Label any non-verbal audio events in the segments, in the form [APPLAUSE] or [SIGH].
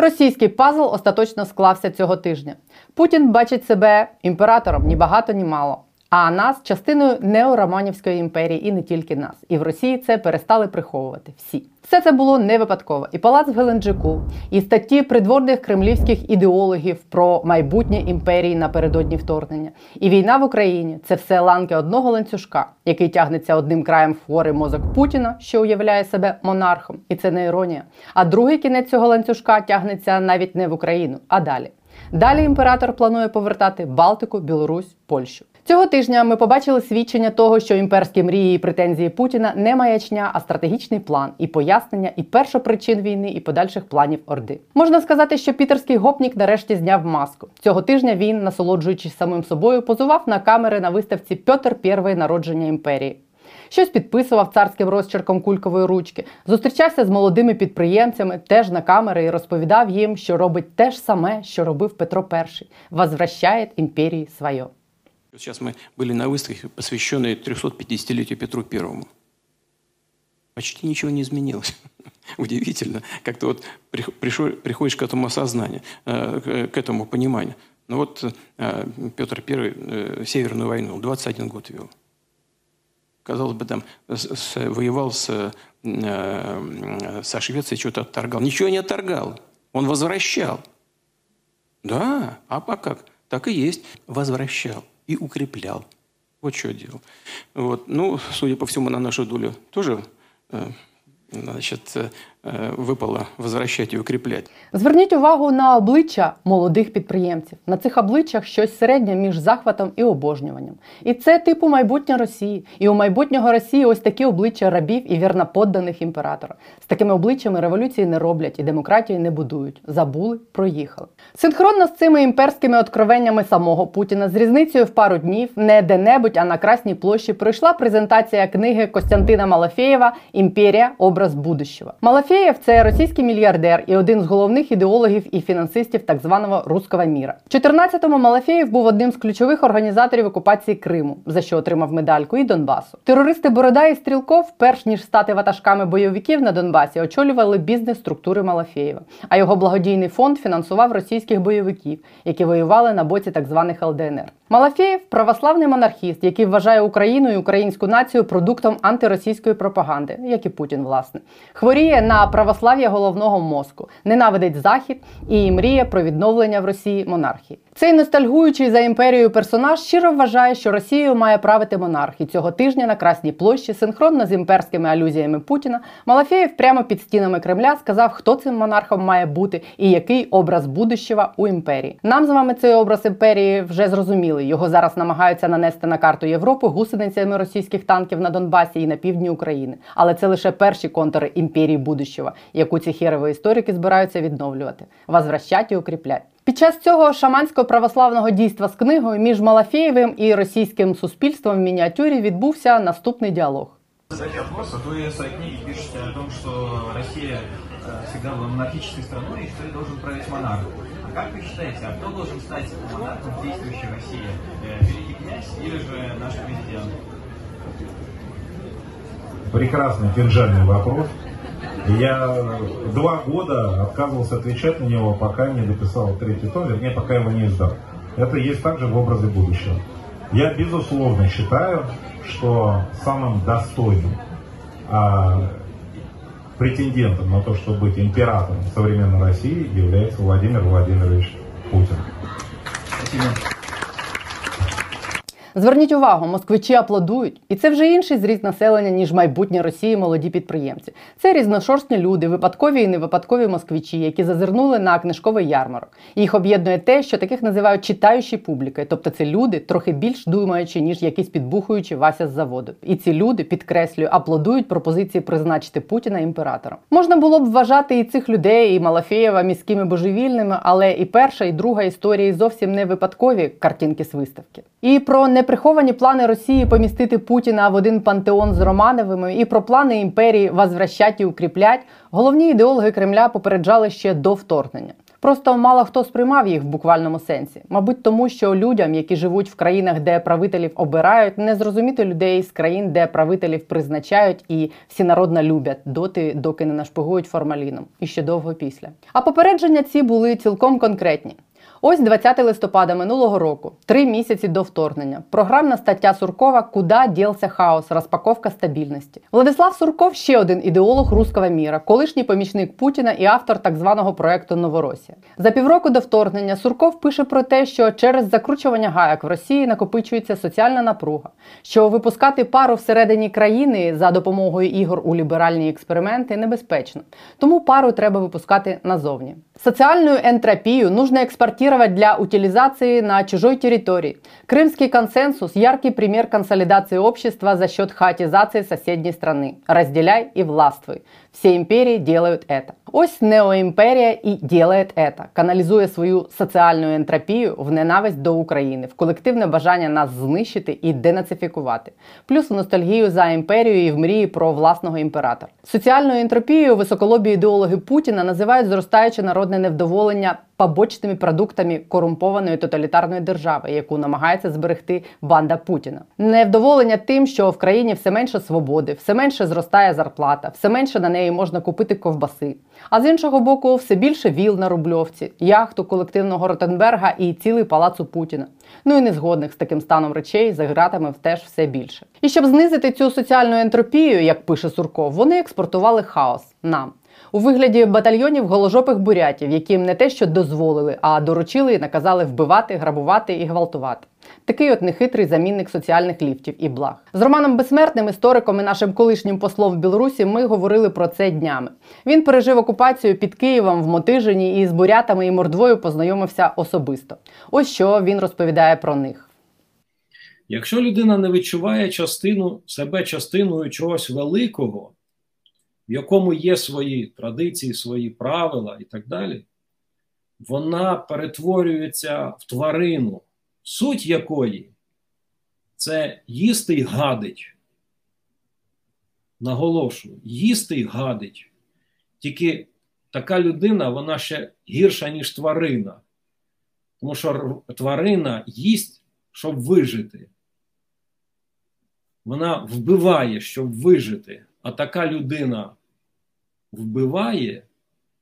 Російський пазл остаточно склався цього тижня. Путін бачить себе імператором ні багато, ні мало. А нас частиною неороманівської імперії, і не тільки нас. І в Росії це перестали приховувати всі. Все це було не випадково. І палац в Геленджику, і статті придворних кремлівських ідеологів про майбутнє імперії напередодні вторгнення, і війна в Україні це все ланки одного ланцюжка, який тягнеться одним краєм в хворий мозок Путіна, що уявляє себе монархом, і це не іронія. А другий кінець цього ланцюжка тягнеться навіть не в Україну, а далі. Далі імператор планує повертати Балтику, Білорусь, Польщу. Цього тижня ми побачили свідчення того, що імперські мрії і претензії Путіна не маячня, а стратегічний план і пояснення, і першопричин війни, і подальших планів Орди. Можна сказати, що пітерський гопнік нарешті зняв маску. Цього тижня він, насолоджуючись самим собою, позував на камери на виставці Пьотр І народження імперії. Щось підписував царським розчерком кулькової ручки, зустрічався з молодими підприємцями теж на камери і розповідав їм, що робить те ж саме, що робив Петро І. возвращає імперії своє. Сейчас мы были на выставке, посвященной 350-летию Петру Первому. Почти ничего не изменилось. [LAUGHS] Удивительно. Как-то вот приходишь к этому осознанию, э, к этому пониманию. Но вот э, Петр I э, Северную войну 21 год вел. Казалось бы, там воевал с, со Швецией, что-то отторгал. Ничего не отторгал. Он возвращал. Да, а как? Так и есть. Возвращал и укреплял. Вот что делал. Вот. Ну, судя по всему, на нашу долю тоже э, значит, э, випало возвращати і укріплять. Зверніть увагу на обличчя молодих підприємців. На цих обличчях щось середнє між захватом і обожнюванням. І це типу майбутнє Росії. І у майбутнього Росії ось такі обличчя рабів і вірноподданих імператора. З такими обличчями революції не роблять і демократії не будують. Забули, проїхали. Синхронно з цими імперськими откровеннями самого Путіна з різницею в пару днів не де-небудь, а на Красній площі пройшла презентація книги Костянтина Малафєєва Імперія образ будущого. Малафєєв – це російський мільярдер і один з головних ідеологів і фінансистів так званого руского міра. В 14-му Малафєєв був одним з ключових організаторів окупації Криму, за що отримав медальку і Донбасу. Терористи Борода і Стрілков, перш ніж стати ватажками бойовиків на Донбасі, очолювали бізнес-структури Малафєєва. А його благодійний фонд фінансував російських бойовиків, які воювали на боці так званих ЛДНР. Малафєєв православний монархіст, який вважає Україну і українську націю продуктом антиросійської пропаганди, як і Путін, власне, хворіє на православ'я головного мозку, ненавидить захід і мріє про відновлення в Росії монархії. Цей ностальгуючий за імперією персонаж щиро вважає, що Росією має правити монарх. І цього тижня на Красній площі, синхронно з імперськими алюзіями Путіна, Малафєєв прямо під стінами Кремля сказав, хто цим монархом має бути і який образ будущого у імперії. Нам з вами цей образ імперії вже зрозуміли. Його зараз намагаються нанести на карту Європи гусеницями російських танків на Донбасі і на півдні України. Але це лише перші контури імперії будущого, яку ці херові історики збираються відновлювати, возвращать і укріплять. Під час цього шаманського православного дійства з книгою між Малафєєвим і російським суспільством в мініатюрі відбувся наступний діалог. Кстати, вопрос. Вот вы в своей книге пишете о том, что Россия э, всегда была монархической страной и что ее должен править монарх. А как вы считаете, а кто должен стать монархом действующей России? Э, великий князь или же наш президент? Прекрасный кинжальный вопрос. Я два года отказывался отвечать на него, пока не дописал третий том, вернее, пока его не издал. Это есть также в образе будущего. Я, безусловно, считаю, что самым достойным а, претендентом на то, чтобы быть императором современной России, является Владимир Владимирович Путин. Спасибо. Зверніть увагу, москвичі аплодують, і це вже інший зріз населення ніж майбутнє Росії молоді підприємці. Це різношорстні люди, випадкові і невипадкові москвичі, які зазирнули на книжковий ярмарок. Їх об'єднує те, що таких називають читаючі публікою, тобто це люди трохи більш думаючі, ніж якісь підбухуючі Вася з заводу. І ці люди підкреслюю, аплодують пропозиції призначити Путіна імператором. Можна було б вважати і цих людей, і Малафєєва міськими божевільними, але і перша, і друга історії зовсім не випадкові картинки з виставки. І про неприховані плани Росії помістити Путіна в один пантеон з Романовими, і про плани імперії возвращать і укріплять головні ідеологи Кремля попереджали ще до вторгнення. Просто мало хто сприймав їх в буквальному сенсі. Мабуть, тому що людям, які живуть в країнах, де правителів обирають, не зрозуміти людей з країн, де правителів призначають і всінародно люблять доти, доки не нашпигують формаліном, і ще довго після. А попередження ці були цілком конкретні. Ось 20 листопада минулого року, три місяці до вторгнення. Програмна стаття Суркова Куда ділся хаос? Розпаковка стабільності. Владислав Сурков ще один ідеолог руського міра, колишній помічник Путіна і автор так званого проекту Новоросія. За півроку до вторгнення Сурков пише про те, що через закручування гаяк в Росії накопичується соціальна напруга, що випускати пару всередині країни за допомогою ігор у ліберальні експерименти небезпечно. Тому пару треба випускати назовні. Социальную энтропию нужно экспортировать для утилизации на чужой территории. Крымский консенсус – яркий пример консолидации общества за счет хаотизации соседней страны. Разделяй и властвуй. Все империи делают это. Ось неоімперія і делает это, каналізує свою соціальну ентропію в ненависть до України, в колективне бажання нас знищити і денацифікувати, плюс в ностальгію за імперію і в мрії про власного імператора. Соціальною ентропією високолобі ідеологи Путіна називають зростаюче народне невдоволення побочними продуктами корумпованої тоталітарної держави, яку намагається зберегти банда Путіна. Невдоволення тим, що в країні все менше свободи, все менше зростає зарплата, все менше на неї можна купити ковбаси. А з іншого боку, все більше віл на Рубльовці, яхту колективного Ротенберга і цілий палац у Путіна. Ну і незгодних з таким станом речей за ґратами теж все більше. І щоб знизити цю соціальну ентропію, як пише Сурков, вони експортували хаос нам. У вигляді батальйонів голожопих бурятів, яким не те, що дозволили, а доручили і наказали вбивати, грабувати і гвалтувати. Такий от нехитрий замінник соціальних ліфтів і благ. З Романом Безсмертним, істориком і нашим колишнім послом в Білорусі, ми говорили про це днями. Він пережив окупацію під Києвом в Мотижині і з бурятами і мордвою познайомився особисто. Ось що він розповідає про них. Якщо людина не відчуває частину себе частиною чогось великого, в якому є свої традиції, свої правила і так далі, вона перетворюється в тварину, суть якої це їсти й гадить. Наголошую, їсти й гадить. Тільки така людина, вона ще гірша, ніж тварина. Тому що тварина їсть, щоб вижити. Вона вбиває, щоб вижити. А така людина вбиває,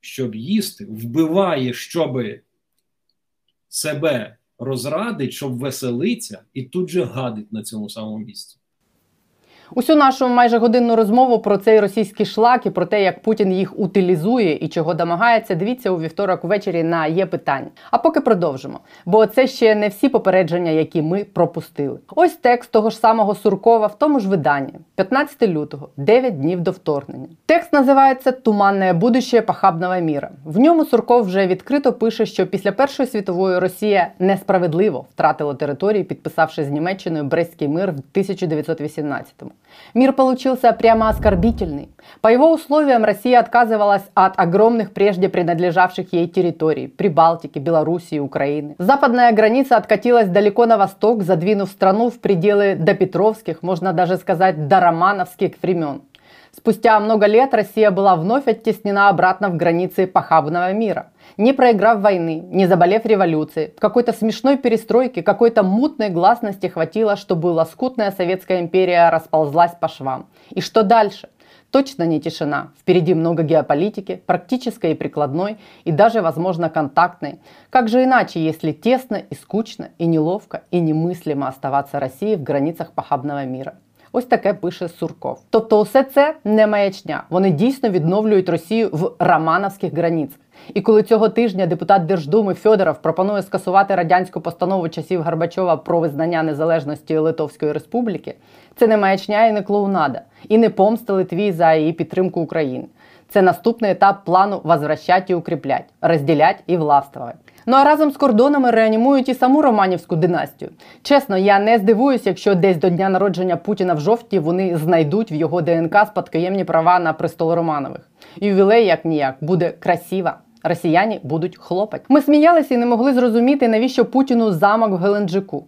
щоб їсти, вбиває, щоб себе розрадить, щоб веселиться, і тут же гадить на цьому самому місці. Усю нашу майже годинну розмову про цей російський шлак і про те, як Путін їх утилізує і чого домагається, дивіться у вівторок ввечері на є питання. А поки продовжимо. Бо це ще не всі попередження, які ми пропустили. Ось текст того ж самого Суркова в тому ж виданні, 15 лютого, 9 днів до вторгнення. Текст називається Туманне будуще похабного міра. В ньому Сурков вже відкрито пише, що після Першої світової Росія несправедливо втратила території, підписавши з Німеччиною Брестський мир в 1918-му. Мир получился прямо оскорбительный. По его условиям Россия отказывалась от огромных прежде принадлежавших ей территорий – Прибалтики, Белоруссии, Украины. Западная граница откатилась далеко на восток, задвинув страну в пределы допетровских, можно даже сказать, до романовских времен. Спустя много лет Россия была вновь оттеснена обратно в границы похабного мира. Не проиграв войны, не заболев революции, какой-то смешной перестройки, какой-то мутной гласности хватило, чтобы лоскутная советская империя расползлась по швам. И что дальше? Точно не тишина. Впереди много геополитики, практической и прикладной, и даже, возможно, контактной. Как же иначе, если тесно и скучно, и неловко, и немыслимо оставаться России в границах похабного мира? Ось таке пише Сурков. Тобто, усе це не маячня. Вони дійсно відновлюють Росію в романовських границях. І коли цього тижня депутат Держдуми Федоров пропонує скасувати радянську постанову часів Горбачова про визнання незалежності Литовської Республіки, це не маячня і не клоунада, і не помста Литві за її підтримку України. Це наступний етап плану возвращать і укріплять, розділять і властвувати. Ну а разом з кордонами реанімують і саму Романівську династію. Чесно, я не здивуюсь, якщо десь до дня народження Путіна в жовтні вони знайдуть в його ДНК спадкоємні права на престол Романових. Ювілей, як ніяк, буде красива. Росіяни будуть хлопать. Ми сміялися і не могли зрозуміти, навіщо Путіну замок в Геленджику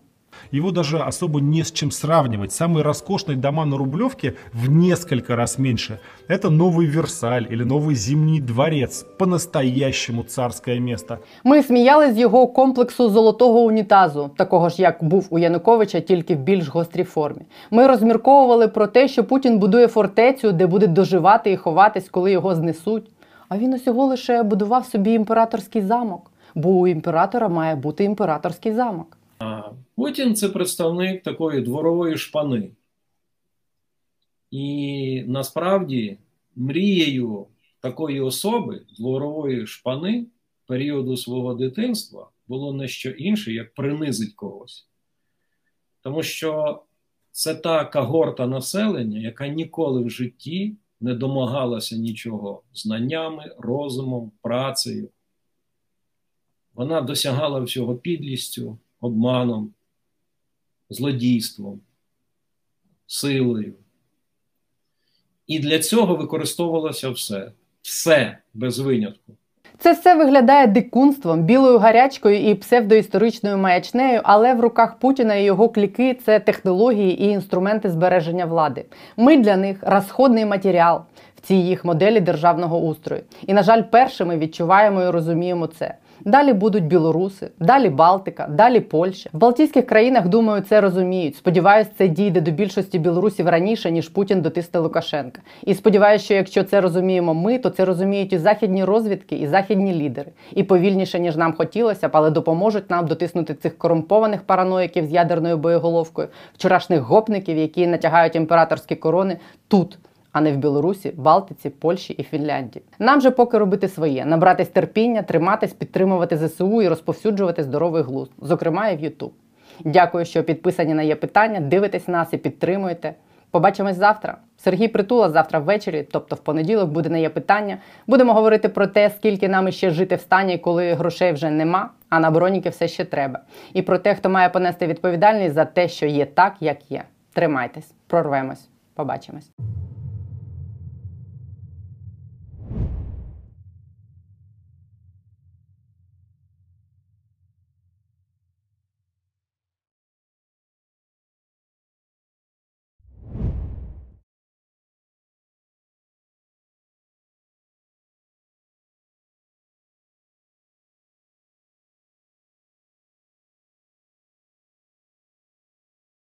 Его даже особо не с чем сравнивать. Самые роскошные дома на Рублевке в несколько раз меньше. Это новый Версаль или новый Зимний дворец. По-настоящему царское место. Ми сміялись з його комплексу золотого унітазу, такого ж як був у Януковича, тільки в більш гострій формі. Ми розмірковували про те, що Путін будує фортецю, де буде доживати і ховатись, коли його знесуть. А він усього лише будував собі імператорський замок, бо у імператора має бути імператорський замок. Путін це представник такої дворової шпани. І насправді мрією такої особи, дворової шпани, періоду свого дитинства було не що інше, як принизить когось. Тому що це та когорта населення, яка ніколи в житті не домагалася нічого знаннями, розумом, працею. Вона досягала всього підлістю, обманом, злодійством, силою. І для цього використовувалося все. Все без винятку. Це все виглядає дикунством, білою гарячкою і псевдоісторичною маячнею, але в руках Путіна і його кліки це технології і інструменти збереження влади. Ми для них розходний матеріал в цій їх моделі державного устрою. І, на жаль, першими відчуваємо і розуміємо це. Далі будуть білоруси, далі Балтика, далі Польща. В Балтійських країнах, думаю, це розуміють. Сподіваюсь, це дійде до більшості білорусів раніше, ніж Путін дотисне Лукашенка. І сподіваюся, що якщо це розуміємо ми, то це розуміють і західні розвідки, і західні лідери. І повільніше, ніж нам хотілося б, але допоможуть нам дотиснути цих корумпованих параноїків з ядерною боєголовкою, вчорашніх гопників, які натягають імператорські корони тут а не в Білорусі, Балтиці, Польщі і Фінляндії. Нам же поки робити своє: набратись терпіння, триматись, підтримувати ЗСУ і розповсюджувати здоровий глузд, зокрема і в Ютуб. Дякую, що підписані на є питання. Дивитесь нас і підтримуєте. Побачимось завтра. Сергій Притула завтра ввечері, тобто в понеділок, буде на є питання. Будемо говорити про те, скільки нам іще жити в стані, коли грошей вже нема, а на броніки все ще треба. І про те, хто має понести відповідальність за те, що є так, як є. Тримайтесь, прорвемось. Побачимось.